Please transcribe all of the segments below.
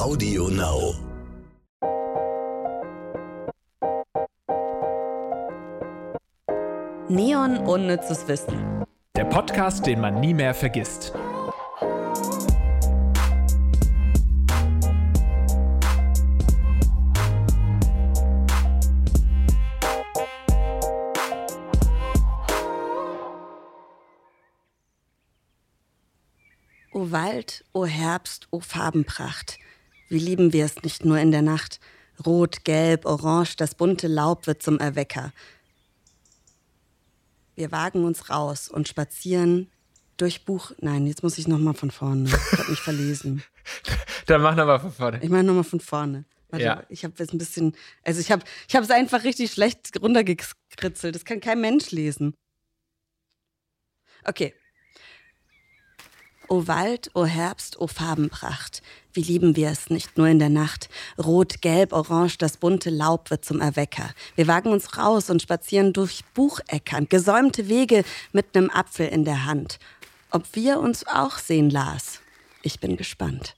Audio Now. Neon unnützes Wissen. Der Podcast, den man nie mehr vergisst. O Wald, o Herbst, o Farbenpracht. Wie lieben wir es nicht nur in der Nacht. Rot, Gelb, Orange, das bunte Laub wird zum Erwecker. Wir wagen uns raus und spazieren durch Buch. Nein, jetzt muss ich noch mal von vorne. Ich habe mich verlesen. Dann mach nochmal von vorne. Ich mache noch mal von vorne. Warte, Ja. ich habe jetzt ein bisschen, also ich habe, ich habe es einfach richtig schlecht runtergekritzelt. Das kann kein Mensch lesen. Okay. O Wald, o Herbst, o Farbenpracht. Wie lieben wir es nicht nur in der Nacht. Rot, Gelb, Orange, das bunte Laub wird zum Erwecker. Wir wagen uns raus und spazieren durch Bucheckern, gesäumte Wege mit nem Apfel in der Hand. Ob wir uns auch sehen, Lars? Ich bin gespannt.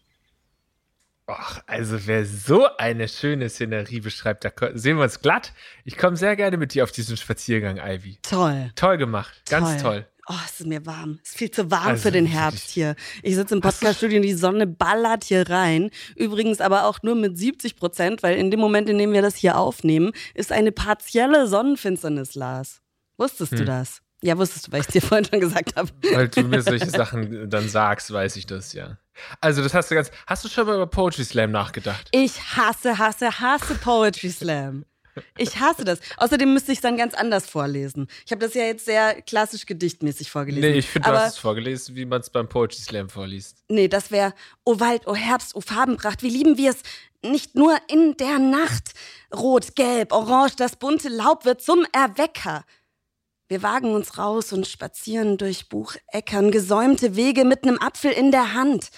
Ach, also wer so eine schöne Szenerie beschreibt, da sehen wir uns glatt. Ich komme sehr gerne mit dir auf diesen Spaziergang, Ivy. Toll. Toll gemacht, ganz toll. Oh, es ist mir warm. Es ist viel zu warm Also für den. Herbst hier. Ich sitze im Podcaststudio und die Sonne ballert hier rein. Übrigens aber auch nur mit 70 Prozent, weil in dem Moment, in dem wir das hier aufnehmen, ist eine partielle Sonnenfinsternis, Lars. Wusstest Hm. du das? Ja, wusstest du, weil ich es dir vorhin schon gesagt habe. Weil du mir solche Sachen dann sagst, weiß ich das ja. Also, das hast du ganz. Hast du schon mal über Poetry Slam nachgedacht? Ich hasse, hasse, hasse Poetry Slam. Ich hasse das. Außerdem müsste ich es dann ganz anders vorlesen. Ich habe das ja jetzt sehr klassisch gedichtmäßig vorgelesen. Nee, ich finde, du hast es vorgelesen, wie man es beim Poetry Slam vorliest. Nee, das wäre, o Wald, o Herbst, o Farbenpracht, wie lieben wir es nicht nur in der Nacht. Rot, Gelb, Orange, das bunte Laub wird zum Erwecker. Wir wagen uns raus und spazieren durch Bucheckern, gesäumte Wege mit nem Apfel in der Hand.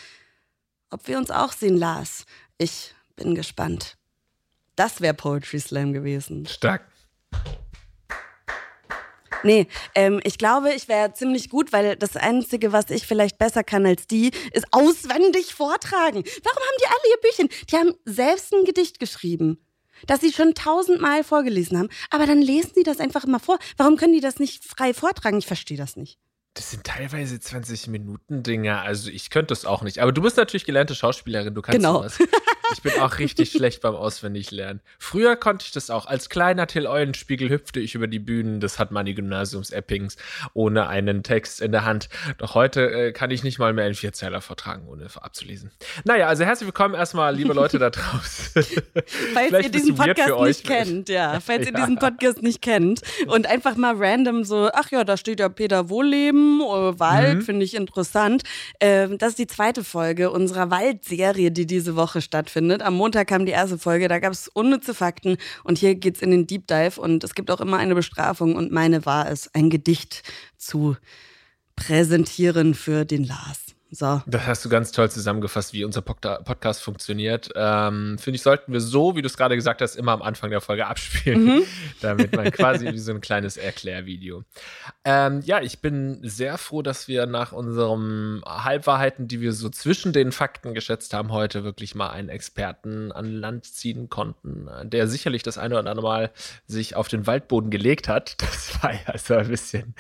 Ob wir uns auch sehen, Lars? Ich bin gespannt. Das wäre Poetry Slam gewesen. Stark. Nee, ähm, ich glaube, ich wäre ziemlich gut, weil das Einzige, was ich vielleicht besser kann als die, ist auswendig vortragen. Warum haben die alle ihr Büchchen? Die haben selbst ein Gedicht geschrieben, das sie schon tausendmal vorgelesen haben. Aber dann lesen sie das einfach immer vor. Warum können die das nicht frei vortragen? Ich verstehe das nicht. Das sind teilweise 20 Minuten Dinger. Also ich könnte das auch nicht. Aber du bist natürlich gelernte Schauspielerin. Du kannst Genau. sowas. Ich bin auch richtig schlecht beim Auswendiglernen. Früher konnte ich das auch. Als kleiner Till Eulenspiegel hüpfte ich über die Bühnen des Hartmanni-Gymnasiums Eppings ohne einen Text in der Hand. Doch heute äh, kann ich nicht mal mehr einen Vierzeiler vortragen, ohne abzulesen. Naja, also herzlich willkommen erstmal, liebe Leute da draußen. Falls ihr diesen Podcast nicht kennt, ja, falls ihr Ja. diesen Podcast nicht kennt und einfach mal random so, ach ja, da steht ja Peter Wohlleben, äh, Wald, Mhm. finde ich interessant. Ähm, das ist die zweite Folge unserer Waldserie, die diese Woche stattfindet. Am Montag kam die erste Folge, da gab es unnütze Fakten. Und hier geht's in den Deep Dive. Und es gibt auch immer eine Bestrafung. Und meine war es, ein Gedicht zu präsentieren für den Lars. So. Das hast du ganz toll zusammengefasst, wie unser Podca- Podcast funktioniert. Ähm, Finde ich, sollten wir so, wie du es gerade gesagt hast, immer am Anfang der Folge abspielen, damit man quasi wie so ein kleines Erklärvideo. Ähm, ja, ich bin sehr froh, dass wir nach unseren Halbwahrheiten, die wir so zwischen den Fakten geschätzt haben, heute wirklich mal einen Experten an Land ziehen konnten, der sicherlich das eine oder andere Mal sich auf den Waldboden gelegt hat. Das war ja so ein bisschen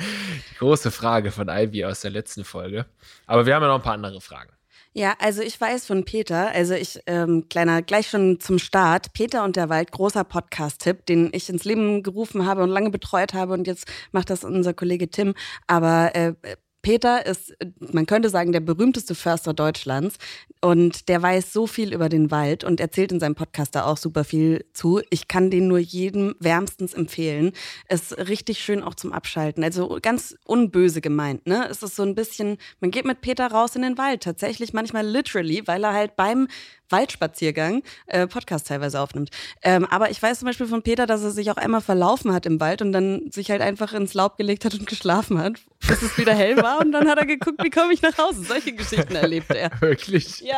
die große Frage von Ivy aus der letzten Folge. Aber wir haben ja noch ein paar andere Fragen. Ja, also ich weiß von Peter, also ich, ähm, kleiner, gleich schon zum Start, Peter und der Wald, großer Podcast-Tipp, den ich ins Leben gerufen habe und lange betreut habe und jetzt macht das unser Kollege Tim. Aber äh, Peter ist, man könnte sagen, der berühmteste Förster Deutschlands und der weiß so viel über den Wald und erzählt in seinem Podcast da auch super viel zu. Ich kann den nur jedem wärmstens empfehlen. Ist richtig schön auch zum Abschalten. Also ganz unböse gemeint, ne? Es ist so ein bisschen, man geht mit Peter raus in den Wald, tatsächlich manchmal literally, weil er halt beim Waldspaziergang äh, Podcast teilweise aufnimmt. Ähm, aber ich weiß zum Beispiel von Peter, dass er sich auch einmal verlaufen hat im Wald und dann sich halt einfach ins Laub gelegt hat und geschlafen hat, bis es wieder hell war und dann hat er geguckt, wie komme ich nach Hause. Solche Geschichten erlebt er. Wirklich? Ja.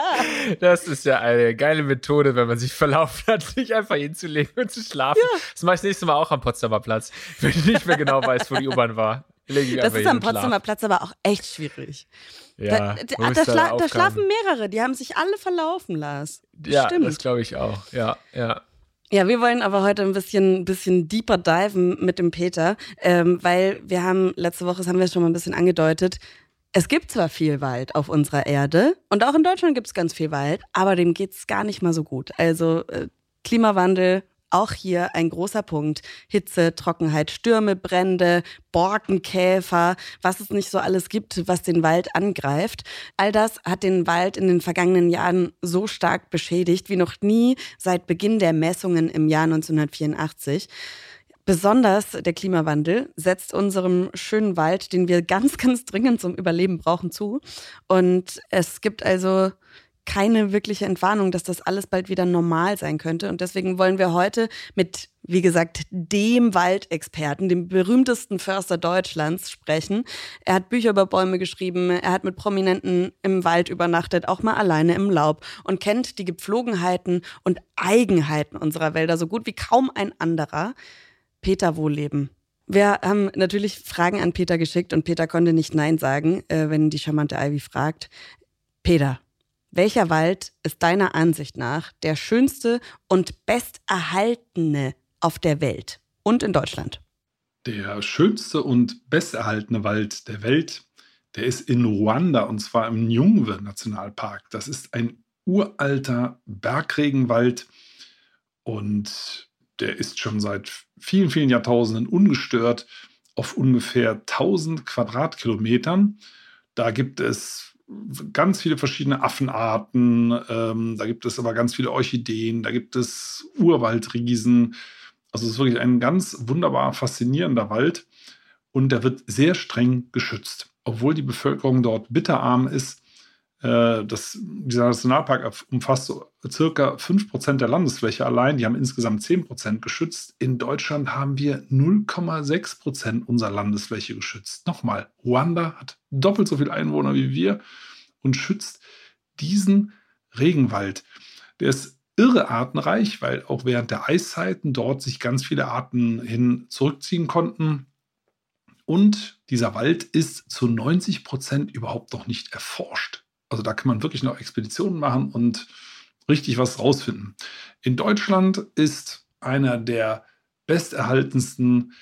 Das ist ja eine geile Methode, wenn man sich verlaufen hat, sich einfach hinzulegen und zu schlafen. Das mache ich das nächste Mal auch am Potsdamer Platz, wenn ich nicht mehr genau weiß, wo die U-Bahn war. das ist am Potsdamer Platz aber auch echt schwierig. Ja, da, da, da, schla da, schlafen mehrere, die haben sich alle verlaufen, Lars. Ja, Stimmt. das glaube ich auch. Ja, ja. Ja, wir wollen aber heute ein bisschen, bisschen deeper diven mit dem Peter, ähm, weil wir haben letzte Woche, das haben wir schon mal ein bisschen angedeutet, es gibt zwar viel Wald auf unserer Erde und auch in Deutschland gibt es ganz viel Wald, aber dem geht es gar nicht mal so gut. Also äh, Klimawandel, auch hier ein großer Punkt. Hitze, Trockenheit, Stürme, Brände, Borkenkäfer, was es nicht so alles gibt, was den Wald angreift. All das hat den Wald in den vergangenen Jahren so stark beschädigt wie noch nie seit Beginn der Messungen im Jahr 1984. Besonders der Klimawandel setzt unserem schönen Wald, den wir ganz, ganz dringend zum Überleben brauchen, zu. Und es gibt also keine wirkliche Entwarnung, dass das alles bald wieder normal sein könnte. Und deswegen wollen wir heute mit, wie gesagt, dem Waldexperten, dem berühmtesten Förster Deutschlands sprechen. Er hat Bücher über Bäume geschrieben, er hat mit Prominenten im Wald übernachtet, auch mal alleine im Laub und kennt die Gepflogenheiten und Eigenheiten unserer Wälder so gut wie kaum ein anderer. Peter Wohlleben. Wir haben natürlich Fragen an Peter geschickt und Peter konnte nicht Nein sagen, äh, wenn die charmante Ivy fragt. Peter, welcher Wald ist deiner Ansicht nach der schönste und besterhaltene auf der Welt und in Deutschland? Der schönste und besterhaltene Wald der Welt, der ist in Ruanda und zwar im Nyungwe Nationalpark. Das ist ein uralter Bergregenwald und der ist schon seit vielen, vielen Jahrtausenden ungestört auf ungefähr 1000 Quadratkilometern. Da gibt es ganz viele verschiedene Affenarten, ähm, da gibt es aber ganz viele Orchideen, da gibt es Urwaldriesen. Also es ist wirklich ein ganz wunderbar faszinierender Wald und der wird sehr streng geschützt. Obwohl die Bevölkerung dort bitterarm ist, das, dieser Nationalpark umfasst so circa 5% der Landesfläche allein. Die haben insgesamt 10% geschützt. In Deutschland haben wir 0,6% unserer Landesfläche geschützt. Nochmal, Ruanda hat doppelt so viele Einwohner wie wir und schützt diesen Regenwald. Der ist irre artenreich, weil auch während der Eiszeiten dort sich ganz viele Arten hin zurückziehen konnten. Und dieser Wald ist zu 90 Prozent überhaupt noch nicht erforscht. Also da kann man wirklich noch Expeditionen machen und richtig was rausfinden. In Deutschland ist einer der besterhaltensten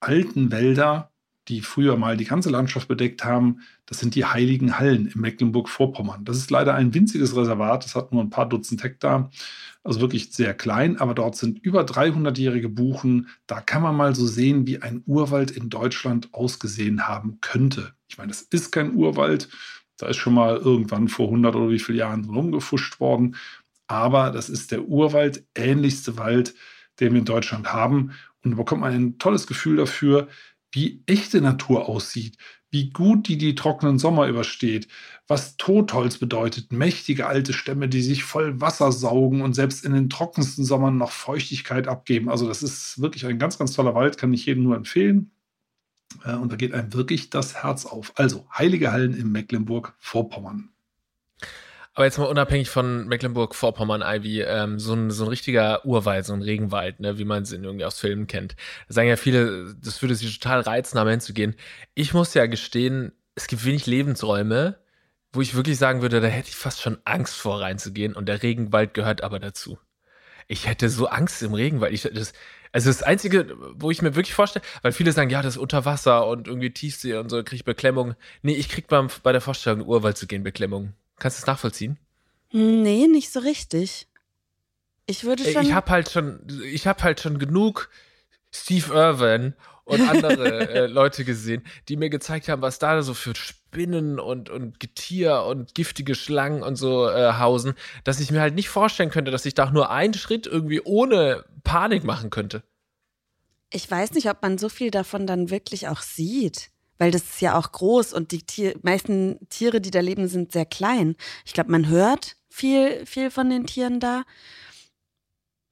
alten Wälder, die früher mal die ganze Landschaft bedeckt haben, das sind die Heiligen Hallen in Mecklenburg-Vorpommern. Das ist leider ein winziges Reservat, das hat nur ein paar Dutzend Hektar, also wirklich sehr klein, aber dort sind über 300-jährige Buchen. Da kann man mal so sehen, wie ein Urwald in Deutschland ausgesehen haben könnte. Ich meine, das ist kein Urwald, da ist schon mal irgendwann vor 100 oder wie viele Jahren rumgefuscht worden. Aber das ist der Urwald, ähnlichste Wald, den wir in Deutschland haben. Und da bekommt man ein tolles Gefühl dafür, wie echte Natur aussieht, wie gut die die trockenen Sommer übersteht, was Totholz bedeutet, mächtige alte Stämme, die sich voll Wasser saugen und selbst in den trockensten Sommern noch Feuchtigkeit abgeben. Also das ist wirklich ein ganz, ganz toller Wald, kann ich jedem nur empfehlen. Äh, und da geht einem wirklich das Herz auf. Also Heilige Hallen in Mecklenburg-Vorpommern. Aber jetzt mal unabhängig von Mecklenburg-Vorpommern, Ivy, ähm, so, ein, so ein richtiger Urwald, so ein Regenwald, ne, wie man es irgendwie aus Filmen kennt. Da sagen ja viele, das würde sich total reizen, da hinzugehen. Ich muss ja gestehen, es gibt wenig Lebensräume, wo ich wirklich sagen würde, da hätte ich fast schon Angst vor reinzugehen und der Regenwald gehört aber dazu. Ich hätte so Angst im Regenwald. Ich, das, also das Einzige, wo ich mir wirklich vorstelle, weil viele sagen, ja, das ist unter Wasser und irgendwie Tiefsee und so, kriege ich Beklemmung. Nee, ich krieg beim, bei der Vorstellung, Urwald zu gehen, Beklemmung. Kannst du es nachvollziehen? Nee, nicht so richtig. Ich würde schon. Ich habe halt schon, ich habe halt schon genug Steve Irwin und andere äh, Leute gesehen, die mir gezeigt haben, was da so für Spinnen und, und Getier und giftige Schlangen und so äh, hausen, dass ich mir halt nicht vorstellen könnte, dass ich da auch nur einen Schritt irgendwie ohne Panik machen könnte. Ich weiß nicht, ob man so viel davon dann wirklich auch sieht. Weil das ist ja auch groß und die Tier meisten Tiere, die da leben, sind sehr klein. Ich glaube, man hört viel, viel von den Tieren da.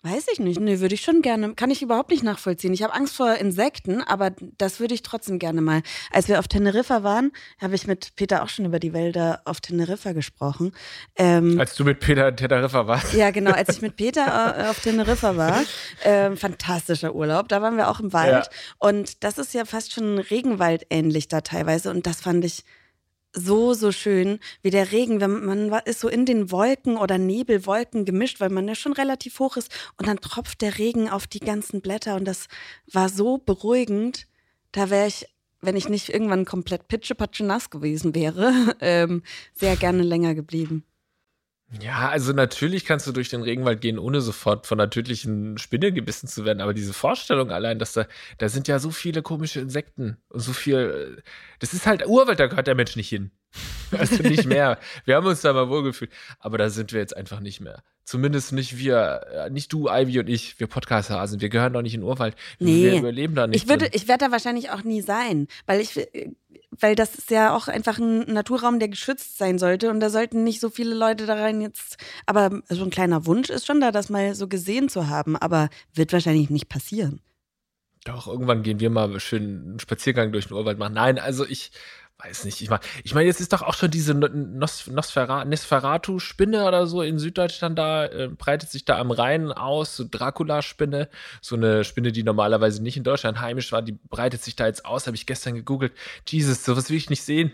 Weiß ich nicht. Nee, würde ich schon gerne. Kann ich überhaupt nicht nachvollziehen. Ich habe Angst vor Insekten, aber das würde ich trotzdem gerne mal. Als wir auf Teneriffa waren, habe ich mit Peter auch schon über die Wälder auf Teneriffa gesprochen. Ähm, als du mit Peter in Teneriffa warst? Ja, genau. Als ich mit Peter äh, auf Teneriffa war. Ähm, fantastischer Urlaub. Da waren wir auch im Wald. Ja. Und das ist ja fast schon Regenwald ähnlich da teilweise. Und das fand ich so, so schön, wie der Regen, wenn man ist so in den Wolken oder Nebelwolken gemischt, weil man ja schon relativ hoch ist und dann tropft der Regen auf die ganzen Blätter und das war so beruhigend. Da wäre ich, wenn ich nicht irgendwann komplett pitschepatsche nass gewesen wäre, ähm, sehr gerne länger geblieben. Ja, also natürlich kannst du durch den Regenwald gehen, ohne sofort von einer tödlichen Spinne gebissen zu werden. Aber diese Vorstellung allein, dass da, da sind ja so viele komische Insekten und so viel, das ist halt Urwald, da gehört der Mensch nicht hin. Also nicht mehr. wir haben uns da mal wohlgefühlt. Aber da sind wir jetzt einfach nicht mehr. Zumindest nicht wir, äh, nicht du, Ivy und ich, wir Podcaster sind. Wir gehören doch nicht in den Urwald. Nee. Wir überleben da nicht. Ich würde, ich werde da wahrscheinlich auch nie sein, weil ich, weil das ist ja auch einfach ein Naturraum, der geschützt sein sollte und da sollten nicht so viele Leute da rein jetzt. Aber so ein kleiner Wunsch ist schon da, das mal so gesehen zu haben, aber wird wahrscheinlich nicht passieren. Doch, irgendwann gehen wir mal schön einen Spaziergang durch den Urwald machen. Nein, also ich, weiß nicht, ich meine, ich mein, jetzt ist doch auch schon diese Nos Nosferatu-Spinne oder so in Süddeutschland da, äh, breitet sich da am Rhein aus, so Dracula-Spinne, so eine Spinne, die normalerweise nicht in Deutschland heimisch war, die breitet sich da jetzt aus, habe ich gestern gegoogelt. Jesus, sowas will ich nicht sehen.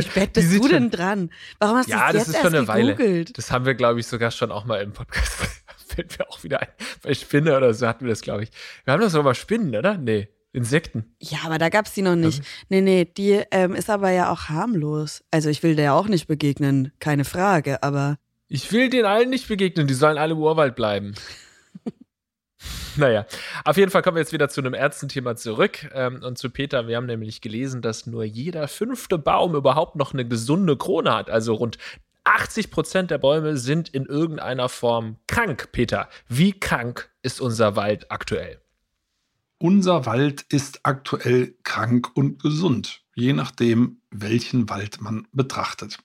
Spät bist du denn dran? Warum hast du ja, das jetzt ist schon eine gegoogelt? Weile. Das haben wir, glaube ich, sogar schon auch mal im Podcast. Fällt mir auch wieder ein. Bei Spinne oder so hatten wir das, glaube ich. Wir haben das doch mal Spinnen, oder? Nee. Insekten. Ja, aber da gab es die noch nicht. Also? Nee, nee, die ähm, ist aber ja auch harmlos. Also ich will der auch nicht begegnen, keine Frage, aber. Ich will den allen nicht begegnen, die sollen alle im Urwald bleiben. naja, auf jeden Fall kommen wir jetzt wieder zu einem ernsten Thema zurück ähm, und zu Peter. Wir haben nämlich gelesen, dass nur jeder fünfte Baum überhaupt noch eine gesunde Krone hat. Also rund 80 Prozent der Bäume sind in irgendeiner Form krank. Peter, wie krank ist unser Wald aktuell? Unser Wald ist aktuell krank und gesund, je nachdem, welchen Wald man betrachtet.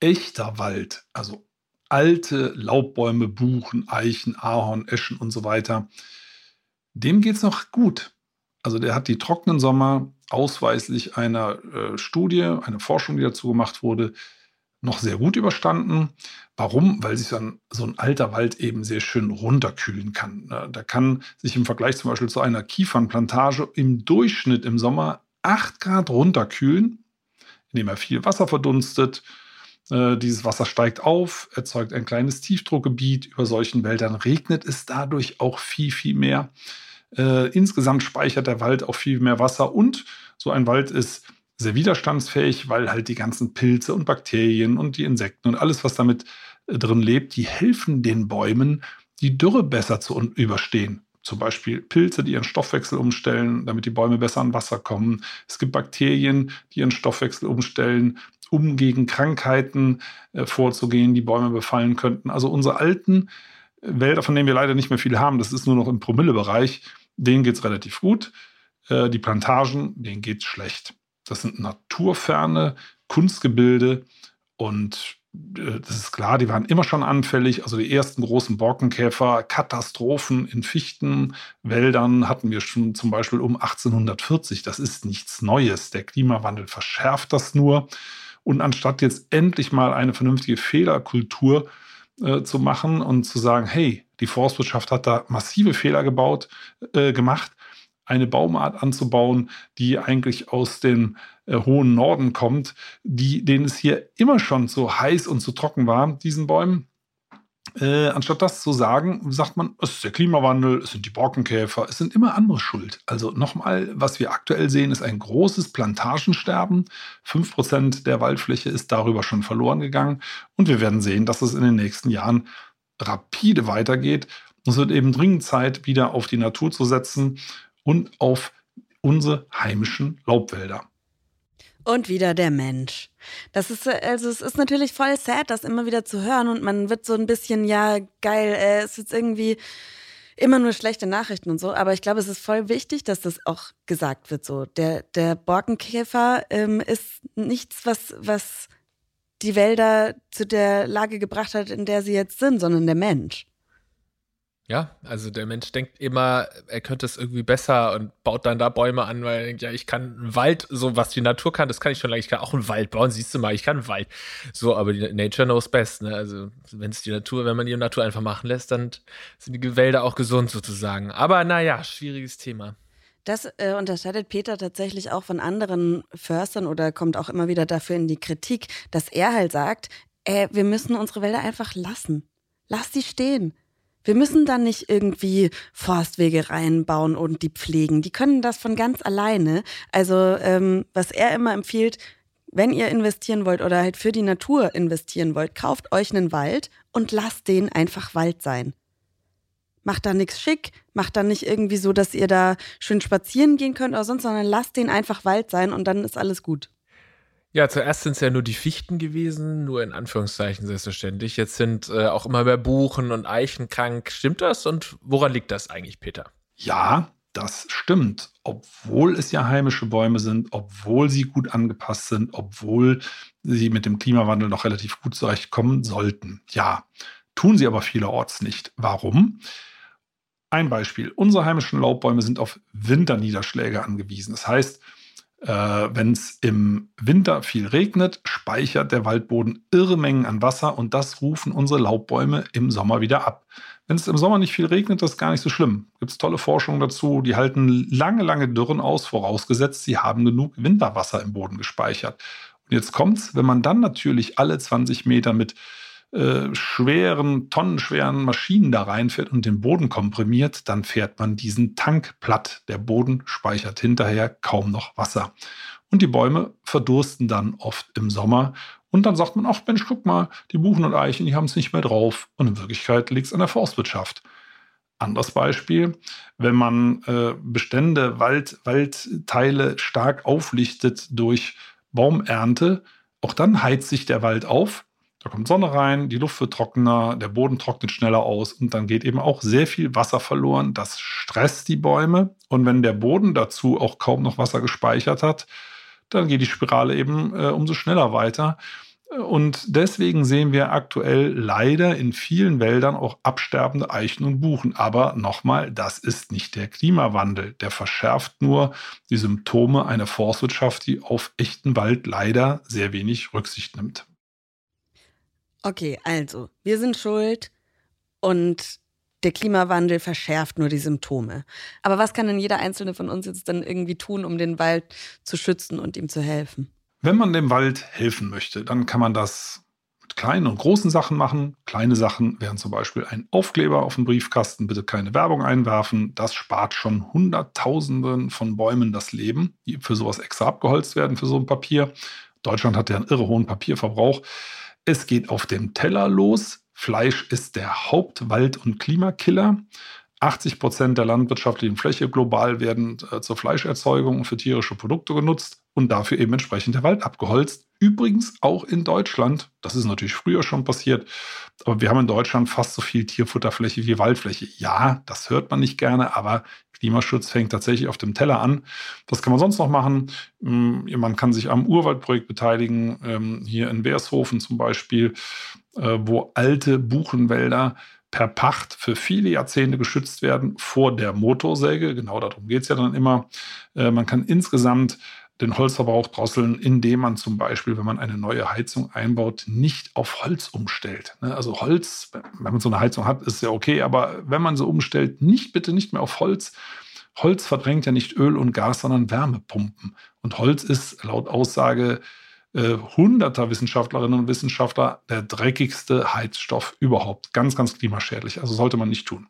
Echter Wald, also alte Laubbäume, Buchen, Eichen, Ahorn, Eschen und so weiter, dem geht es noch gut. Also der hat die trockenen Sommer ausweislich einer äh, Studie, eine Forschung, die dazu gemacht wurde, noch sehr gut überstanden. Warum? Weil sich dann so ein alter Wald eben sehr schön runterkühlen kann. Ne? Da kann sich im Vergleich zum Beispiel zu einer Kiefernplantage im Durchschnitt im Sommer 8 Grad runterkühlen, indem er viel Wasser verdunstet. Äh, dieses Wasser steigt auf, erzeugt ein kleines Tiefdruckgebiet. Über solchen Wäldern regnet es dadurch auch viel, viel mehr. Äh, insgesamt speichert der Wald auch viel mehr Wasser und so ein Wald ist sehr widerstandsfähig, weil halt die ganzen Pilze und Bakterien und die Insekten und alles, was damit äh, drin lebt, die helfen den Bäumen, die Dürre besser zu überstehen. Zum Beispiel Pilze, die ihren Stoffwechsel umstellen, damit die Bäume besser an Wasser kommen. Es gibt Bakterien, die ihren Stoffwechsel umstellen, um gegen Krankheiten äh, vorzugehen, die Bäume befallen könnten. Also unsere alten äh, Wälder, von denen wir leider nicht mehr viel haben, das ist nur noch im Promillebereich, denen geht es relativ gut. Die Plantagen, denen geht es schlecht. Das sind naturferne Kunstgebilde und äh, das ist klar, die waren immer schon anfällig. Also die ersten großen Borkenkäfer, Katastrophen in Fichtenwäldern hatten wir schon zum Beispiel um 1840. Das ist nichts Neues. Der Klimawandel verschärft das nur. Und anstatt jetzt endlich mal eine vernünftige Fehlerkultur äh, zu machen und zu sagen, hey, die Forstwirtschaft hat da massive Fehler gebaut, äh, gemacht, eine Baumart anzubauen, die eigentlich aus dem äh, hohen Norden kommt, die, denen es hier immer schon so heiß und so trocken war, diesen Bäumen. Äh, anstatt das zu sagen, sagt man, es ist der Klimawandel, es sind die Borkenkäfer, es sind immer andere schuld. Also nochmal, was wir aktuell sehen, ist ein großes Plantagensterben. Fünf Prozent der Waldfläche ist darüber schon verloren gegangen. Und wir werden sehen, dass es in den nächsten Jahren rapide weitergeht. Es wird eben dringend Zeit, wieder auf die Natur zu setzen und auf unsere heimischen Laubwälder. Und wieder der Mensch. Das ist, also es ist natürlich voll sad, das immer wieder zu hören und man wird so ein bisschen, ja, geil, äh, es ist irgendwie immer nur schlechte Nachrichten und so, aber ich glaube, es ist voll wichtig, dass das auch gesagt wird so. Der, der Borkenkäfer ähm, ist nichts, was, was die Wälder zu der Lage gebracht hat, in der sie jetzt sind, sondern der Mensch. Ja, also der Mensch denkt immer, er könnte es irgendwie besser und baut dann da Bäume an, weil er denkt, ja, ich kann einen Wald, so was die Natur kann, das kann ich schon lange, ich kann auch einen Wald bauen, siehst du mal, ich kann einen Wald. So, aber die Nature knows best, ne? Also, wenn es die Natur, wenn man die Natur einfach machen lässt, dann sind die Wälder auch gesund sozusagen. Aber naja, schwieriges Thema. Das äh, unterscheidet Peter tatsächlich auch von anderen Förstern oder kommt auch immer wieder dafür in die Kritik, dass er halt sagt, äh, wir müssen unsere Wälder einfach lassen. Lass die stehen wir müssen dann nicht irgendwie Forstwege reinbauen und die pflegen. Die können das von ganz alleine. Also ähm, was er immer empfiehlt, wenn ihr investieren wollt oder halt für die Natur investieren wollt, kauft euch einen Wald und lasst den einfach Wald sein. Macht da nichts schick, macht da nicht irgendwie so, dass ihr da schön spazieren gehen könnt oder sonst, sondern lasst den einfach Wald sein und dann ist alles gut. Ja, zuerst sind es ja nur die Fichten gewesen, nur in Anführungszeichen selbstverständlich. Jetzt sind äh, auch immer mehr Buchen und Eichen krank. Stimmt das? Und woran liegt das eigentlich, Peter? Ja, das stimmt. Obwohl es ja heimische Bäume sind, obwohl sie gut angepasst sind, obwohl sie mit dem Klimawandel noch relativ gut zurechtkommen sollten. Ja, tun sie aber vielerorts nicht. Warum? Ein Beispiel. Unsere heimischen Laubbäume sind auf Winterniederschläge angewiesen. Das heißt, Wenn es im Winter viel regnet, speichert der Waldboden irre Mengen an Wasser und das rufen unsere Laubbäume im Sommer wieder ab. Wenn es im Sommer nicht viel regnet, das ist gar nicht so schlimm. Gibt es tolle Forschung dazu. Die halten lange, lange Dürren aus, vorausgesetzt, sie haben genug Winterwasser im Boden gespeichert. Und jetzt kommt's, wenn man dann natürlich alle 20 Meter mit äh, schweren, tonnenschweren Maschinen da reinfährt und den Boden komprimiert, dann fährt man diesen Tank platt. Der Boden speichert hinterher kaum noch Wasser. Und die Bäume verdursten dann oft im Sommer. Und dann sagt man, ach Mensch, guck mal, die Buchen und Eichen, die haben es nicht mehr drauf. Und in Wirklichkeit liegt es an der Forstwirtschaft. Anderes Beispiel, wenn man äh, Bestände, Wald, Waldteile stark auflichtet durch Baumernte, auch dann heizt sich der Wald auf da kommt Sonne rein, die Luft wird trockener, der Boden trocknet schneller aus und dann geht eben auch sehr viel Wasser verloren. Das stresst die Bäume und wenn der Boden dazu auch kaum noch Wasser gespeichert hat, dann geht die Spirale eben äh, umso schneller weiter. Und deswegen sehen wir aktuell leider in vielen Wäldern auch absterbende Eichen und Buchen. Aber nochmal, das ist nicht der Klimawandel. Der verschärft nur die Symptome einer Forstwirtschaft, die auf echten Wald leider sehr wenig Rücksicht nimmt. Okay, also, wir sind schuld und der Klimawandel verschärft nur die Symptome. Aber was kann denn jeder einzelne von uns jetzt dann irgendwie tun, um den Wald zu schützen und ihm zu helfen? Wenn man dem Wald helfen möchte, dann kann man das mit kleinen und großen Sachen machen. Kleine Sachen wären zum Beispiel ein Aufkleber auf dem Briefkasten, bitte keine Werbung einwerfen. Das spart schon Hunderttausenden von Bäumen das Leben, die für sowas extra abgeholzt werden, für so ein Papier. Deutschland hat ja einen irre hohen Papierverbrauch. Es geht auf dem Teller los. Fleisch ist der Hauptwald- und Klimakiller. 80 Prozent der landwirtschaftlichen Fläche global werden äh, zur Fleischerzeugung und für tierische Produkte genutzt und dafür eben entsprechend der Wald abgeholzt. Übrigens auch in Deutschland. Das ist natürlich früher schon passiert. Aber wir haben in Deutschland fast so viel Tierfutterfläche wie Waldfläche. Ja, das hört man nicht gerne, aber Klimaschutz fängt tatsächlich auf dem Teller an. Was kann man sonst noch machen? Hm, man kann sich am Urwaldprojekt beteiligen, ähm, hier in Wershofen zum Beispiel, äh, wo alte Buchenwälder per Pacht für viele Jahrzehnte geschützt werden vor der Motorsäge. Genau darum geht es ja dann immer. Äh, man kann insgesamt den Holzverbrauch drosseln, indem man zum Beispiel, wenn man eine neue Heizung einbaut, nicht auf Holz umstellt. Ne? Also Holz, wenn man so eine Heizung hat, ist ja okay, aber wenn man so umstellt, nicht bitte nicht mehr auf Holz. Holz verdrängt ja nicht Öl und Gas, sondern Wärmepumpen. Und Holz ist laut Aussage äh, hunderter Wissenschaftlerinnen und Wissenschaftler der dreckigste Heizstoff überhaupt. Ganz, ganz klimaschädlich. Also sollte man nicht tun.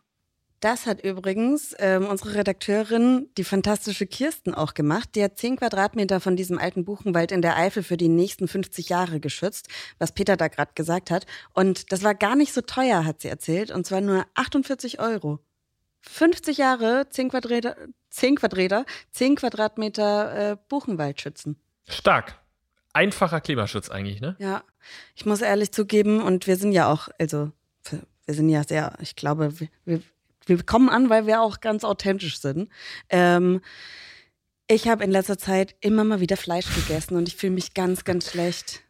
Das hat übrigens ähm, unsere Redakteurin, die fantastische Kirsten, auch gemacht. Die hat 10 Quadratmeter von diesem alten Buchenwald in der Eifel für die nächsten 50 Jahre geschützt, was Peter da gerade gesagt hat. Und das war gar nicht so teuer, hat sie erzählt, und zwar nur 48 Euro. 50 Jahre, 10 Quadratmeter, 10 Quadratmeter, 10 Quadratmeter äh, Buchenwald schützen. Stark. Einfacher Klimaschutz eigentlich, ne? Ja. Ich muss ehrlich zugeben, und wir sind ja auch, also wir sind ja sehr, ich glaube, wir, wir kommen an, weil wir auch ganz authentisch sind. Ähm, ich habe in letzter Zeit immer mal wieder Fleisch gegessen und ich fühle mich ganz, ganz schlecht.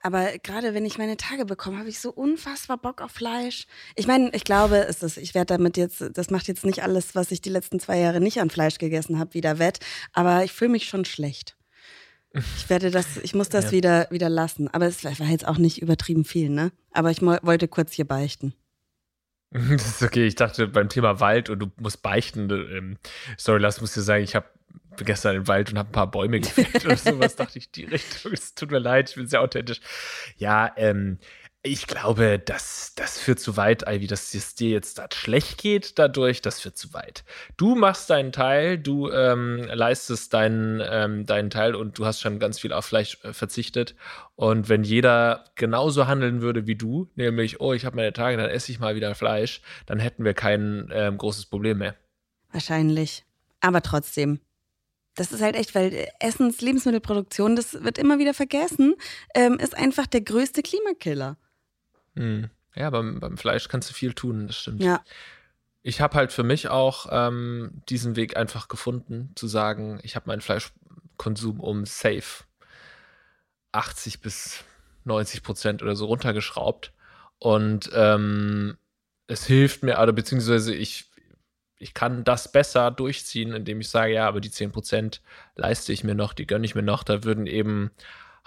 Aber gerade wenn ich meine Tage bekomme, habe ich so unfassbar Bock auf Fleisch. Ich meine, ich glaube, es ist, ich werde damit jetzt, das macht jetzt nicht alles, was ich die letzten zwei Jahre nicht an Fleisch gegessen habe, wieder wett. Aber ich fühle mich schon schlecht. Ich werde das, ich muss das ja. wieder, wieder lassen. Aber es war jetzt auch nicht übertrieben viel, ne? Aber ich wollte kurz hier beichten. Das ist okay. Ich dachte beim Thema Wald und du musst beichten. Ähm, sorry, Lars, muss dir sagen, ich habe gestern im Wald und habe ein paar Bäume gefällt oder sowas. dachte ich, die Richtung. Es tut mir leid, ich bin sehr authentisch. Ja, ähm, ich glaube, das, das führt zu weit, Ivy, dass es dir jetzt da schlecht geht dadurch, das führt zu weit. Du machst deinen Teil, du ähm, leistest deinen, ähm, deinen Teil und du hast schon ganz viel auf Fleisch äh, verzichtet. Und wenn jeder genauso handeln würde wie du, nämlich, oh, ich habe meine Tage, dann esse ich mal wieder Fleisch, dann hätten wir kein ähm, großes Problem mehr. Wahrscheinlich. Aber trotzdem, das ist halt echt, weil Essens, Lebensmittelproduktion, das wird immer wieder vergessen, ähm, ist einfach der größte Klimakiller. Hm. Ja, beim, beim Fleisch kannst du viel tun, das stimmt. Ja. Ich habe halt für mich auch ähm, diesen Weg einfach gefunden, zu sagen, ich habe meinen Fleischkonsum um safe 80 bis 90 Prozent oder so runtergeschraubt. Und ähm, es hilft mir, oder beziehungsweise ich, ich kann das besser durchziehen, indem ich sage, ja, aber die 10 Prozent leiste ich mir noch, die gönne ich mir noch. Da würden eben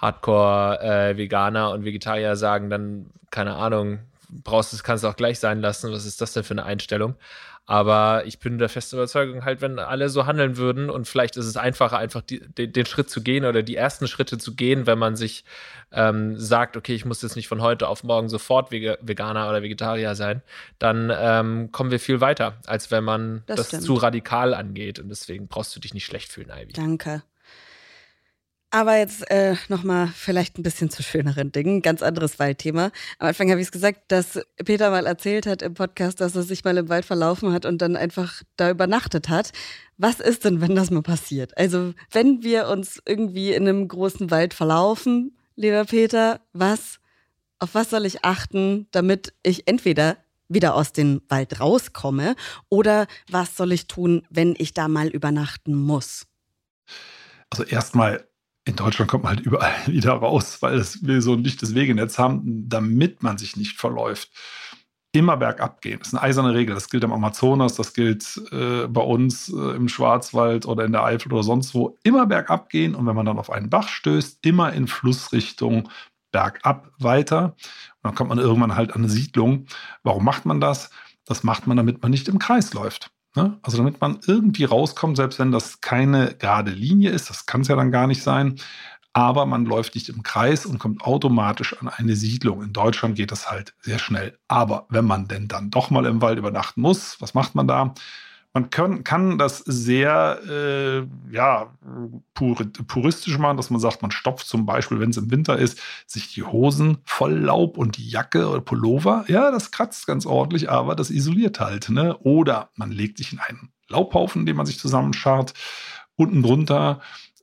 Hardcore-Veganer äh, und Vegetarier sagen dann, keine Ahnung, brauchst es, kannst du auch gleich sein lassen. Was ist das denn für eine Einstellung? Aber ich bin der festen Überzeugung, halt, wenn alle so handeln würden und vielleicht ist es einfacher, einfach die, den, den, Schritt zu gehen oder die ersten Schritte zu gehen, wenn man sich ähm, sagt, okay, ich muss jetzt nicht von heute auf morgen sofort Veganer oder Vegetarier sein, dann ähm, kommen wir viel weiter, als wenn man das, das zu radikal angeht. Und deswegen brauchst du dich nicht schlecht fühlen, Ivy. Danke. Aber jetzt äh, nochmal vielleicht ein bisschen zu schöneren Dingen, ganz anderes Waldthema. Am Anfang habe ich es gesagt, dass Peter mal erzählt hat im Podcast, dass er sich mal im Wald verlaufen hat und dann einfach da übernachtet hat. Was ist denn, wenn das mal passiert? Also wenn wir uns irgendwie in einem großen Wald verlaufen, lieber Peter, was, auf was soll ich achten, damit ich entweder wieder aus dem Wald rauskomme oder was soll ich tun, wenn ich da mal übernachten muss? Also erstmal in Deutschland kommt man halt überall wieder raus, weil wir so ein dichtes Wegenetz haben, damit man sich nicht verläuft. Immer bergab gehen. Das ist eine eiserne Regel. Das gilt am Amazonas, das gilt äh, bei uns äh, im Schwarzwald oder in der Eifel oder sonst wo. Immer bergab gehen und wenn man dann auf einen Bach stößt, immer in Flussrichtung bergab weiter. Und dann kommt man irgendwann halt an eine Siedlung. Warum macht man das? Das macht man, damit man nicht im Kreis läuft. Ne? Also damit man irgendwie rauskommt, selbst wenn das keine gerade Linie ist, das kann es ja dann gar nicht sein, aber man läuft nicht im Kreis und kommt automatisch an eine Siedlung. In Deutschland geht das halt sehr schnell. Aber wenn man denn dann doch mal im Wald übernachten muss, was macht man da? Man kann, kann das sehr äh, ja, pur, puristisch machen, dass man sagt, man stopft zum Beispiel, wenn es im Winter ist, sich die Hosen voll Laub und die Jacke oder Pullover. Ja, das kratzt ganz ordentlich, aber das isoliert halt. Ne? Oder man legt sich in einen Laubhaufen, den man sich zusammenschart. Unten drunter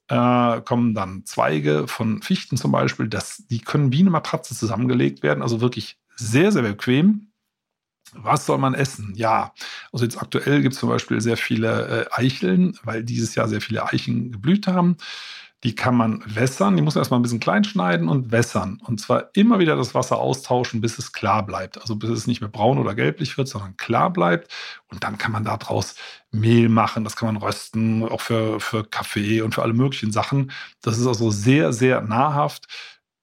äh, kommen dann Zweige von Fichten zum Beispiel. Das, die können wie eine Matratze zusammengelegt werden, also wirklich sehr, sehr bequem. Was soll man essen? Ja, also jetzt aktuell gibt es zum Beispiel sehr viele äh, Eicheln, weil dieses Jahr sehr viele Eichen geblüht haben. Die kann man wässern. Die muss man erstmal ein bisschen klein schneiden und wässern. Und zwar immer wieder das Wasser austauschen, bis es klar bleibt. Also bis es nicht mehr braun oder gelblich wird, sondern klar bleibt. Und dann kann man daraus Mehl machen. Das kann man rösten, auch für, für Kaffee und für alle möglichen Sachen. Das ist also sehr, sehr nahrhaft.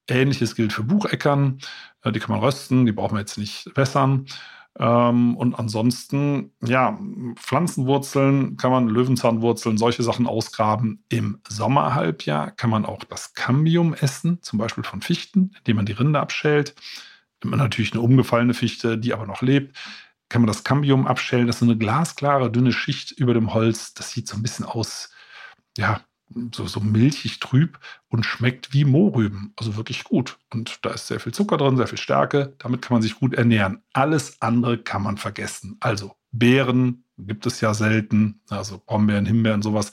Ähnliches gilt für Bucheckern. Äh, die kann man rösten, die braucht man jetzt nicht wässern. Ähm, und ansonsten, ja, Pflanzenwurzeln kann man, Löwenzahnwurzeln, solche Sachen ausgraben. Im Sommerhalbjahr kann man auch das Cambium essen, zum Beispiel von Fichten, indem man die Rinde abschält. Nimmt man natürlich eine umgefallene Fichte, die aber noch lebt, kann man das Cambium abschälen. Das ist eine glasklare, dünne Schicht über dem Holz. Das sieht so ein bisschen aus, ja, so, so milchig trüb und schmeckt wie Mohrrüben. Also wirklich gut. Und da ist sehr viel Zucker drin, sehr viel Stärke. Damit kann man sich gut ernähren. Alles andere kann man vergessen. Also Beeren gibt es ja selten. Also Brombeeren, Himbeeren, sowas.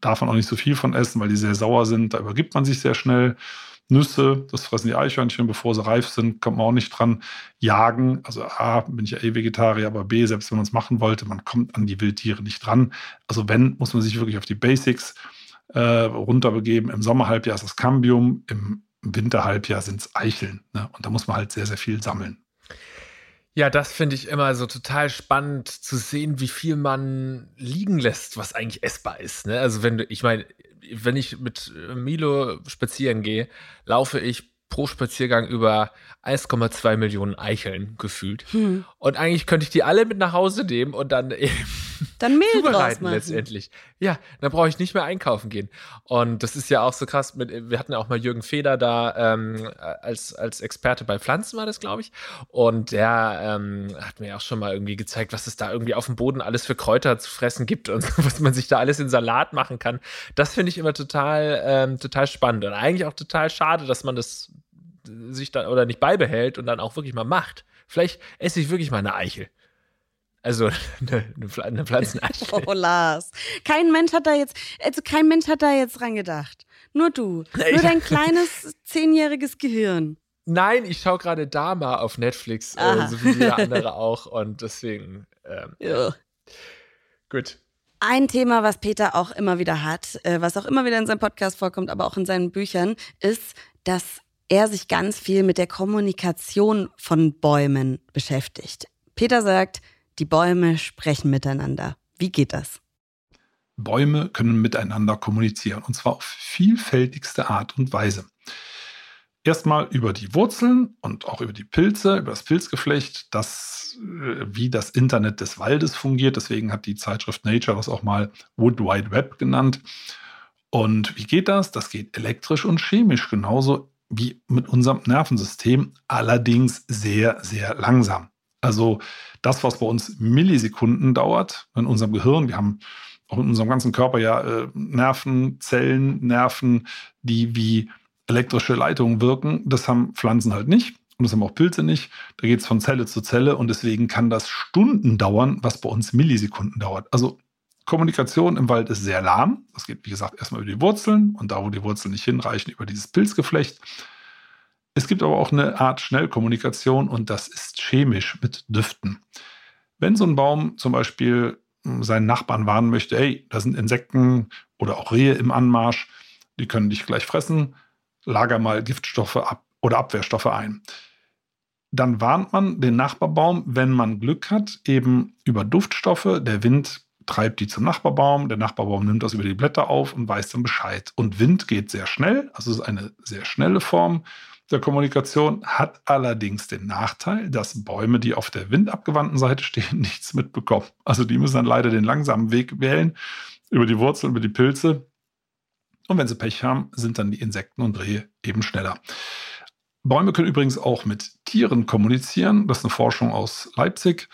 Darf man auch nicht so viel von essen, weil die sehr sauer sind. Da übergibt man sich sehr schnell. Nüsse, das fressen die Eichhörnchen, bevor sie reif sind, kommt man auch nicht dran. Jagen, also A, bin ich ja eh Vegetarier, aber B, selbst wenn man es machen wollte, man kommt an die Wildtiere nicht dran. Also wenn, muss man sich wirklich auf die Basics äh, runterbegeben. Im Sommerhalbjahr ist das Cambium, im im Winterhalbjahr sind es Eicheln. Ne? Und da muss man halt sehr, sehr viel sammeln. Ja, das finde ich immer so total spannend zu sehen, wie viel man liegen lässt, was eigentlich essbar ist. Ne? Also wenn du, ich meine, wenn ich mit Milo spazieren gehe, laufe ich pro Spaziergang über 1,2 Millionen Eicheln gefühlt. Hm. Und eigentlich könnte ich die alle mit nach Hause nehmen und dann eben dann Mehl zubereiten letztendlich. Ja, dann brauche ich nicht mehr einkaufen gehen. Und das ist ja auch so krass. Mit, wir hatten ja auch mal Jürgen Feder da ähm, als, als Experte bei Pflanzen war das, glaube ich. Und der ähm, hat mir auch schon mal irgendwie gezeigt, was es da irgendwie auf dem Boden alles für Kräuter zu fressen gibt und was man sich da alles in Salat machen kann. Das finde ich immer total, ähm, total spannend und eigentlich auch total schade, dass man das sich dann oder nicht beibehält und dann auch wirklich mal macht. Vielleicht esse ich wirklich mal eine Eichel. Also eine, eine Pflanzeneichel. Oh, Lars. Kein Mensch hat da jetzt, also kein Mensch hat da jetzt dran gedacht. Nur du. Nur dein kleines zehnjähriges Gehirn. Nein, ich schaue gerade Dama auf Netflix, äh, so wie jeder andere auch. Und deswegen. Ähm, ja. Gut. Ein Thema, was Peter auch immer wieder hat, äh, was auch immer wieder in seinem Podcast vorkommt, aber auch in seinen Büchern, ist, dass er sich ganz viel mit der Kommunikation von Bäumen beschäftigt. Peter sagt, die Bäume sprechen miteinander. Wie geht das? Bäume können miteinander kommunizieren und zwar auf vielfältigste Art und Weise. Erstmal über die Wurzeln und auch über die Pilze, über das Pilzgeflecht, das, äh, wie das Internet des Waldes fungiert. Deswegen hat die Zeitschrift Nature das auch mal Wood Wide Web genannt. Und wie geht das? Das geht elektrisch und chemisch genauso wie mit unserem Nervensystem, allerdings sehr, sehr langsam. Also das, was bei uns Millisekunden dauert, in unserem Gehirn, wir haben auch in unserem ganzen Körper ja äh, Nervenzellen, Nerven, die wie elektrische Leitungen wirken, das haben Pflanzen halt nicht. Und das haben auch Pilze nicht. Da geht es von Zelle zu Zelle und deswegen kann das Stunden dauern, was bei uns Millisekunden dauert. Also Kommunikation im Wald ist sehr lahm. Das geht, wie gesagt, erstmal über die Wurzeln und da, wo die Wurzeln nicht hinreichen, über dieses Pilzgeflecht. Es gibt aber auch eine Art Schnellkommunikation und das ist chemisch mit Düften. Wenn so ein Baum zum Beispiel hm, seinen Nachbarn warnen möchte, hey, da sind Insekten oder auch Rehe im Anmarsch, die können dich gleich fressen, lager mal Giftstoffe ab oder Abwehrstoffe ein. Dann warnt man den Nachbarbaum, wenn man Glück hat, eben über Duftstoffe. Der Wind treibt die zum Nachbarbaum, der Nachbarbaum nimmt das über die Blätter auf und weiß dann Bescheid. Und Wind geht sehr schnell, also es ist eine sehr schnelle Form der Kommunikation, hat allerdings den Nachteil, dass Bäume, die auf der windabgewandten Seite stehen, nichts mitbekommen. Also die müssen dann leider den langsamen Weg wählen, über die Wurzeln, über die Pilze. Und wenn sie Pech haben, sind dann die Insekten und Rehe eben schneller. Bäume können übrigens auch mit Tieren kommunizieren. Das ist eine Forschung aus Leipzig.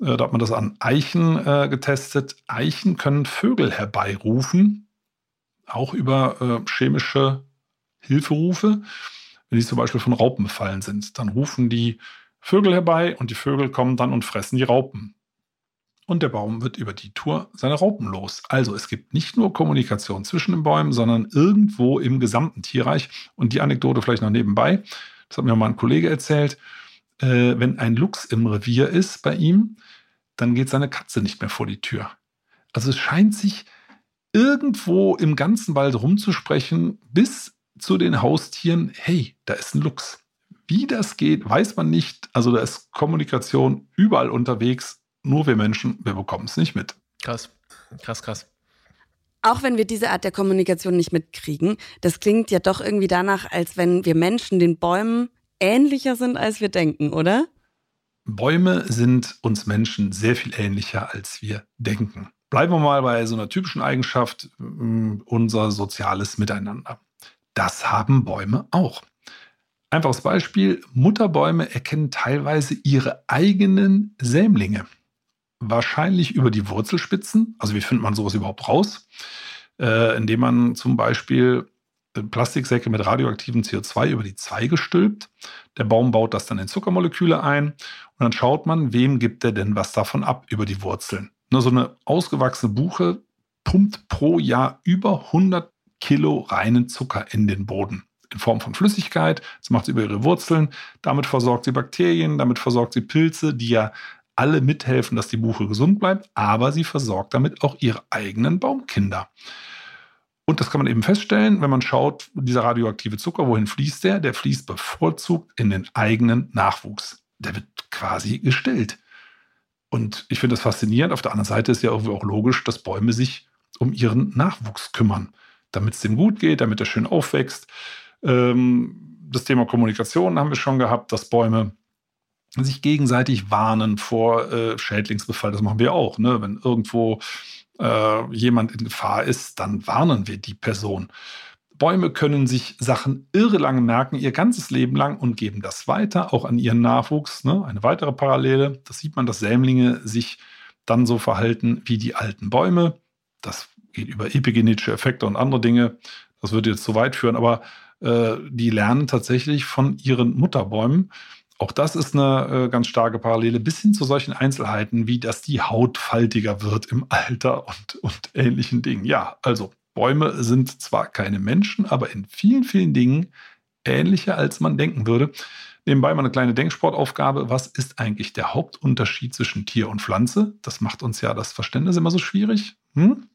Äh, da hat man das an Eichen äh, getestet. Eichen können Vögel herbeirufen, auch über äh, chemische Hilferufe. Wenn die zum Beispiel von Raupen befallen sind, dann rufen die Vögel herbei und die Vögel kommen dann und fressen die Raupen. Und der Baum wird über die Tour seine Raupen los. Also es gibt nicht nur Kommunikation zwischen den Bäumen, sondern irgendwo im gesamten Tierreich. Und die Anekdote vielleicht noch nebenbei, das hat mir mal ein Kollege erzählt, äh, wenn ein Luchs im Revier ist bei ihm, dann geht seine Katze nicht mehr vor die Tür. Also es scheint sich irgendwo im ganzen Wald rumzusprechen, bis zu den Haustieren, hey, da ist ein Luchs. Wie das geht, weiß man nicht. Also da ist Kommunikation überall unterwegs. Nur wir Menschen, wir bekommen es nicht mit. Krass, krass, krass. Auch wenn wir diese Art der Kommunikation nicht mitkriegen, das klingt ja doch irgendwie danach, als wenn wir Menschen den Bäumen ähnlicher sind, als wir denken, oder? Bäume sind uns Menschen sehr viel ähnlicher, als wir denken. Bleiben wir mal bei so einer typischen Eigenschaft, unser soziales Miteinander. Das haben Bäume auch. Einfaches Beispiel, Mutterbäume erkennen teilweise ihre eigenen Sämlinge. Wahrscheinlich über die Wurzelspitzen. Also wie findet man sowas überhaupt raus? Äh, indem man zum Beispiel Plastiksäcke mit radioaktivem CO2 über die Zweige stülpt. Der Baum baut das dann in Zuckermoleküle ein und dann schaut man, wem gibt er denn was davon ab über die Wurzeln. Nur so eine ausgewachsene Buche pumpt pro Jahr über 100 Kilo reinen Zucker in den Boden in Form von Flüssigkeit. Das macht sie über ihre Wurzeln. Damit versorgt sie Bakterien, damit versorgt sie Pilze, die ja alle mithelfen, dass die Buche gesund bleibt, aber sie versorgt damit auch ihre eigenen Baumkinder. Und das kann man eben feststellen, wenn man schaut, dieser radioaktive Zucker, wohin fließt der? Der fließt bevorzugt in den eigenen Nachwuchs. Der wird quasi gestillt. Und ich finde das faszinierend. Auf der anderen Seite ist ja irgendwie auch logisch, dass Bäume sich um ihren Nachwuchs kümmern, damit es dem gut geht, damit er schön aufwächst. Ähm, das Thema Kommunikation haben wir schon gehabt, dass Bäume sich gegenseitig warnen vor äh, Schädlingsbefall. Das machen wir auch. Ne? Wenn irgendwo äh, jemand in Gefahr ist, dann warnen wir die Person. Bäume können sich Sachen irre lang merken, ihr ganzes Leben lang und geben das weiter, auch an ihren Nachwuchs. Ne? Eine weitere Parallele, das sieht man, dass Sämlinge sich dann so verhalten wie die alten Bäume. Das geht über epigenetische Effekte und andere Dinge. Das würde jetzt zu weit führen, aber äh, die lernen tatsächlich von ihren Mutterbäumen. Auch das ist eine äh, ganz starke Parallele bis hin zu solchen Einzelheiten, wie dass die Haut faltiger wird im Alter und, und ähnlichen Dingen. Ja, also Bäume sind zwar keine Menschen, aber in vielen, vielen Dingen ähnlicher, als man denken würde. Nebenbei mal eine kleine Denksportaufgabe. Was ist eigentlich der Hauptunterschied zwischen Tier und Pflanze? Das macht uns ja das Verständnis immer so schwierig. Hm?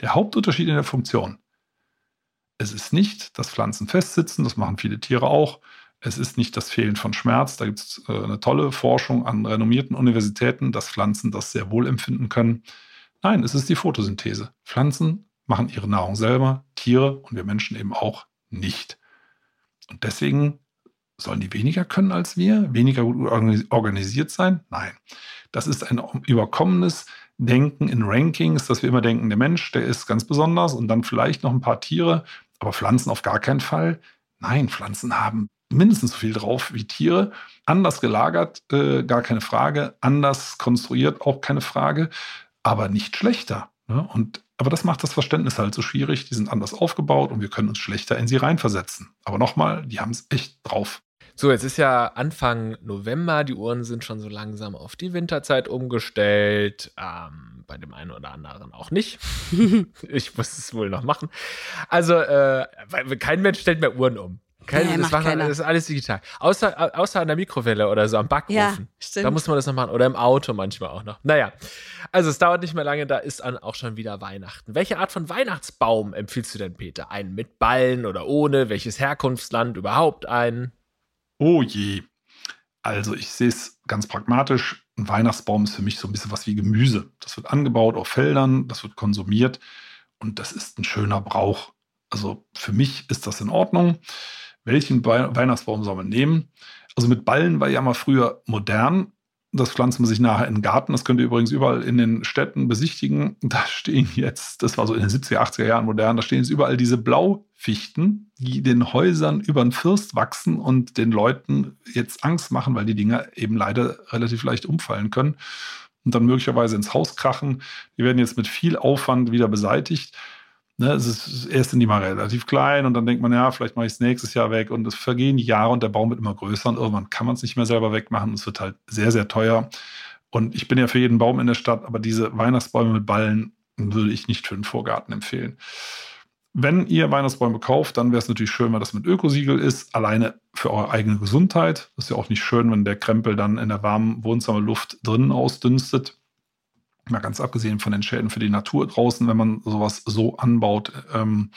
Der Hauptunterschied in der Funktion. Es ist nicht, dass Pflanzen festsitzen, das machen viele Tiere auch. Es ist nicht das Fehlen von Schmerz. Da gibt es äh, eine tolle Forschung an renommierten Universitäten, dass Pflanzen das sehr wohl empfinden können. Nein, es ist die Photosynthese. Pflanzen machen ihre Nahrung selber, Tiere und wir Menschen eben auch nicht. Und deswegen sollen die weniger können als wir, weniger gut organisiert sein? Nein. Das ist ein überkommenes Denken in Rankings, dass wir immer denken, der Mensch, der ist ganz besonders und dann vielleicht noch ein paar Tiere, aber Pflanzen auf gar keinen Fall. Nein, Pflanzen haben mindestens so viel drauf wie Tiere. Anders gelagert, äh, gar keine Frage. Anders konstruiert, auch keine Frage. Aber nicht schlechter. Ne? Und, aber das macht das Verständnis halt so schwierig. Die sind anders aufgebaut und wir können uns schlechter in sie reinversetzen. Aber nochmal, die haben es echt drauf. So, jetzt ist ja Anfang November, die Uhren sind schon so langsam auf die Winterzeit umgestellt. Ähm, bei dem einen oder anderen auch nicht. ich muss es wohl noch machen. Also, äh, kein Mensch stellt mehr Uhren um. Keine, nee, das, macht, das, ist alles digital. Außer, außer an der Mikrowelle oder so am Backofen. Ja, stimmt. Da muss man das noch machen. Oder im Auto manchmal auch noch. Naja, also es dauert nicht mehr lange, da ist dann auch schon wieder Weihnachten. Welche Art von Weihnachtsbaum empfiehlst du denn, Peter? Einen mit Ballen oder ohne? Welches Herkunftsland überhaupt einen? Oh je. Also ich sehe es ganz pragmatisch. Ein Weihnachtsbaum ist für mich so ein bisschen was wie Gemüse. Das wird angebaut auf Feldern, das wird konsumiert und das ist ein schöner Brauch. Also für mich ist das in Ordnung welchen Weihnachtsbaum soll man nehmen? Also mit Ballen war ja mal früher modern. Das pflanzt man sich nachher in den Garten. Das könnt ihr übrigens überall in den Städten besichtigen. Da stehen jetzt, das war so in den 70er, 80er Jahren modern, da stehen jetzt überall diese Blaufichten, die den Häusern über den First wachsen und den Leuten jetzt Angst machen, weil die Dinger eben leider relativ leicht umfallen können und dann möglicherweise ins Haus krachen. Die werden jetzt mit viel Aufwand wieder beseitigt. Ne, es ist, erst sind die mal relativ klein und dann denkt man, ja, vielleicht mache ich es nächstes Jahr weg und es vergehen Jahre und der Baum wird immer größer und irgendwann kann man es nicht mehr selber wegmachen. Es wird halt sehr, sehr teuer. Und ich bin ja für jeden Baum in der Stadt, aber diese Weihnachtsbäume mit Ballen würde ich nicht für den Vorgarten empfehlen. Wenn ihr Weihnachtsbäume kauft, dann wäre es natürlich schön, wenn das mit Ökosiegel ist, alleine für eure eigene Gesundheit. Das ist ja auch nicht schön, wenn der Krempel dann in der warmen Wohnzimmerluft drinnen ausdünstet. Mal ganz abgesehen von den Schäden für die Natur draußen, wenn man sowas so anbaut. Ähm,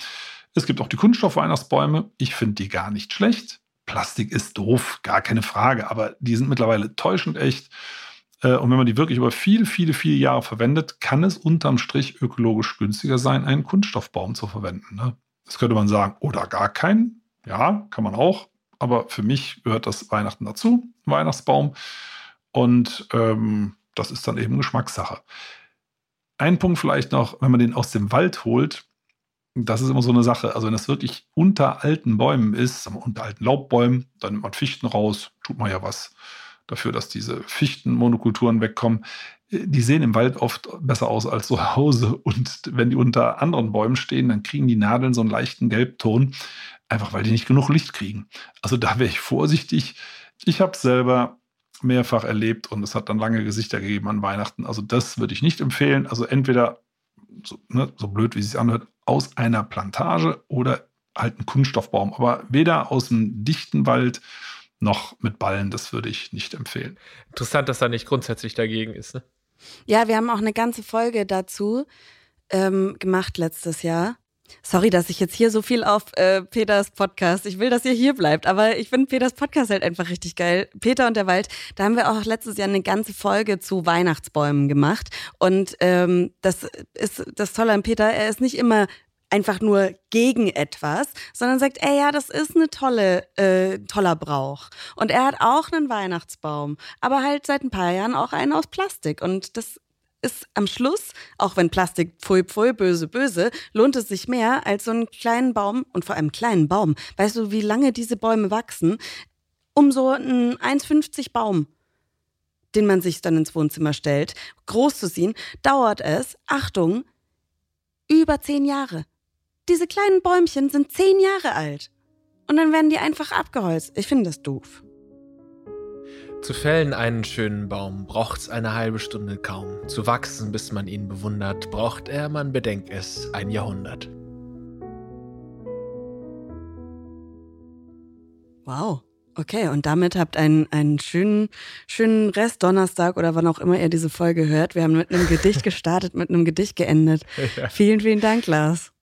es gibt auch die Kunststoff-Weihnachtsbäume. Ich finde die gar nicht schlecht. Plastik ist doof, gar keine Frage, aber die sind mittlerweile täuschend echt. Äh, und wenn man die wirklich über viele, viele, viele Jahre verwendet, kann es unterm Strich ökologisch günstiger sein, einen Kunststoffbaum zu verwenden. Ne? Das könnte man sagen, oder gar keinen. Ja, kann man auch. Aber für mich gehört das Weihnachten dazu, Weihnachtsbaum. Und ähm, das ist dann eben Geschmackssache. Ein Punkt vielleicht noch, wenn man den aus dem Wald holt, das ist immer so eine Sache. Also wenn das wirklich unter alten Bäumen ist, unter alten Laubbäumen, dann nimmt man Fichten raus, tut man ja was dafür, dass diese Fichtenmonokulturen wegkommen. Die sehen im Wald oft besser aus als zu Hause. Und wenn die unter anderen Bäumen stehen, dann kriegen die Nadeln so einen leichten Gelbton, einfach weil die nicht genug Licht kriegen. Also da wäre ich vorsichtig. Ich habe selber mehrfach erlebt und es hat dann lange Gesichter gegeben an Weihnachten. Also das würde ich nicht empfehlen. Also entweder, so, ne, so blöd wie es sich anhört, aus einer Plantage oder halt ein Kunststoffbaum. Aber weder aus einem dichten Wald noch mit Ballen, das würde ich nicht empfehlen. Interessant, dass er nicht grundsätzlich dagegen ist. Ne? Ja, wir haben auch eine ganze Folge dazu ähm, gemacht letztes Jahr. Sorry, dass ich jetzt hier so viel auf äh, Peters Podcast. Ich will, dass ihr hier bleibt, aber ich finde Peters Podcast halt einfach richtig geil. Peter und der Wald, da haben wir auch letztes Jahr eine ganze Folge zu Weihnachtsbäumen gemacht. Und ähm, das ist das Tolle an Peter. Er ist nicht immer einfach nur gegen etwas, sondern sagt, ey, ja, das ist eine tolle, äh, toller Brauch. Und er hat auch einen Weihnachtsbaum, aber halt seit ein paar Jahren auch einen aus Plastik. Und das ist am Schluss, auch wenn Plastik pfui pfui, böse böse, lohnt es sich mehr als so einen kleinen Baum und vor allem kleinen Baum. Weißt du, wie lange diese Bäume wachsen? Um so einen 1,50 Baum, den man sich dann ins Wohnzimmer stellt, groß zu ziehen, dauert es, Achtung, über zehn Jahre. Diese kleinen Bäumchen sind zehn Jahre alt. Und dann werden die einfach abgeholzt. Ich finde das doof. Zu fällen einen schönen Baum braucht's eine halbe Stunde kaum. Zu wachsen, bis man ihn bewundert, braucht er, man bedenkt es, ein Jahrhundert. Wow. Okay, und damit habt einen, einen schönen, schönen Rest Donnerstag oder wann auch immer ihr diese Folge hört. Wir haben mit einem Gedicht gestartet, mit einem Gedicht geendet. Ja. Vielen, vielen Dank, Lars.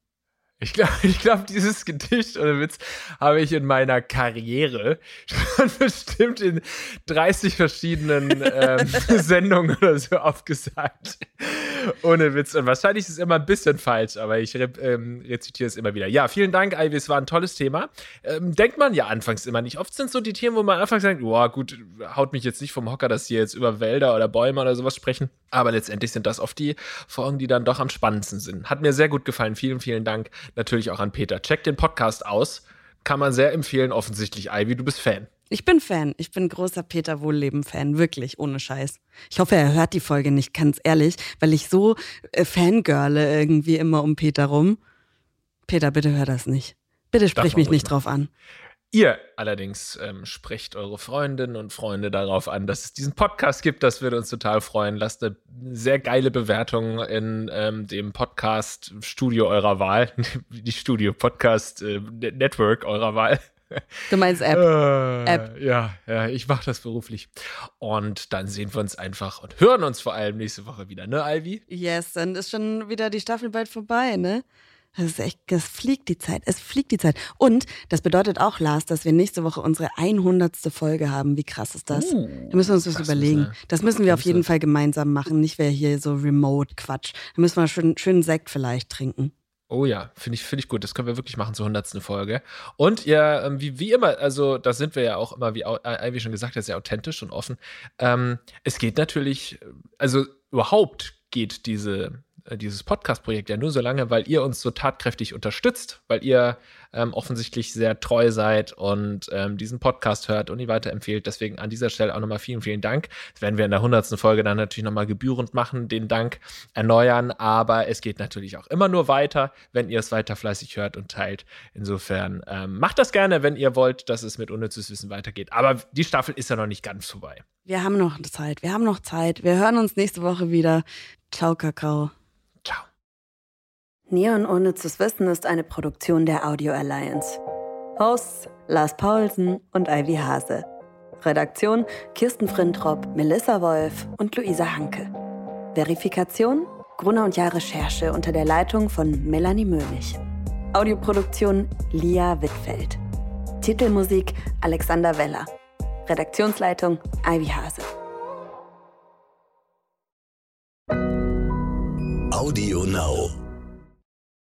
Ich glaube, ich glaub, dieses Gedicht oder Witz habe ich in meiner Karriere schon bestimmt in 30 verschiedenen ähm, Sendungen oder so aufgesagt. Ohne Witz. Und wahrscheinlich ist es immer ein bisschen falsch, aber ich re ähm, rezitiere es immer wieder. Ja, vielen Dank, Ivy. Es war ein tolles Thema. Ähm, denkt man ja anfangs immer nicht. Oft sind so die Themen, wo man anfangs sagt, boah, gut, haut mich jetzt nicht vom Hocker, dass sie jetzt über Wälder oder Bäume oder sowas sprechen. Aber letztendlich sind das oft die Folgen, die dann doch am spannendsten sind. Hat mir sehr gut gefallen. Vielen, vielen Dank natürlich auch an Peter. Check den Podcast aus. Kann man sehr empfehlen, offensichtlich. Ivy, du bist Fan. Ich bin Fan. Ich bin großer Peter Wohlleben-Fan. Wirklich, ohne Scheiß. Ich hoffe, er hört die Folge nicht, ganz ehrlich, weil ich so äh, fangirle irgendwie immer um Peter rum. Peter, bitte hör das nicht. Bitte sprich mich nicht machen. drauf an. Ihr allerdings ähm, sprecht eure Freundinnen und Freunde darauf an, dass es diesen Podcast gibt. Das würde uns total freuen. Lasst eine sehr geile Bewertung in ähm, dem Podcast-Studio eurer Wahl. Die Studio-Podcast-Network äh, eurer Wahl. Du meinst App. Äh, App. Ja, ja, ich mache das beruflich. Und dann sehen wir uns einfach und hören uns vor allem nächste Woche wieder, ne, Ivy? Yes, dann ist schon wieder die Staffel bald vorbei, ne? Das ist echt, das fliegt die Zeit. Es fliegt die Zeit. Und das bedeutet auch, Lars, dass wir nächste Woche unsere 100. Folge haben. Wie krass ist das? Uh, da müssen wir uns das überlegen. Eine, das müssen wir auf jeden Fall gemeinsam machen. Nicht wer hier so Remote-Quatsch. Da müssen wir schön, schön Sekt vielleicht trinken. Oh ja, finde ich, finde ich gut. Das können wir wirklich machen zur 100. Folge. Und ja, ähm, wie, wie immer, also da sind wir ja auch immer, wie Ivy schon gesagt hat, sehr authentisch und offen. Ähm, es geht natürlich, also überhaupt geht diese äh, dieses Podcast-Projekt ja nur so lange, weil ihr uns so tatkräftig unterstützt, weil ihr ähm, offensichtlich sehr treu seid und ähm, diesen Podcast hört und ihn weiterempfehlt. Deswegen an dieser Stelle auch nochmal vielen, vielen Dank. Das werden wir in der hundertsten Folge dann natürlich nochmal gebührend machen, den Dank erneuern. Aber es geht natürlich auch immer nur weiter, wenn ihr es weiter fleißig hört und teilt. Insofern ähm, macht das gerne, wenn ihr wollt, dass es mit unnützes Wissen weitergeht. Aber die Staffel ist ja noch nicht ganz vorbei. Wir haben noch Zeit. Wir haben noch Zeit. Wir hören uns nächste Woche wieder. Ciao, Kakao. Neon Unnützes Wissen ist eine Produktion der Audio Alliance. Hosts Lars Paulsen und Ivy Hase. Redaktion Kirsten Frintrop, Melissa Wolf und Luisa Hanke. Verifikation Gruner und Jahr Recherche unter der Leitung von Melanie Möhlich. Audioproduktion Lia Wittfeld. Titelmusik Alexander Weller. Redaktionsleitung Ivy Hase. Audio Now.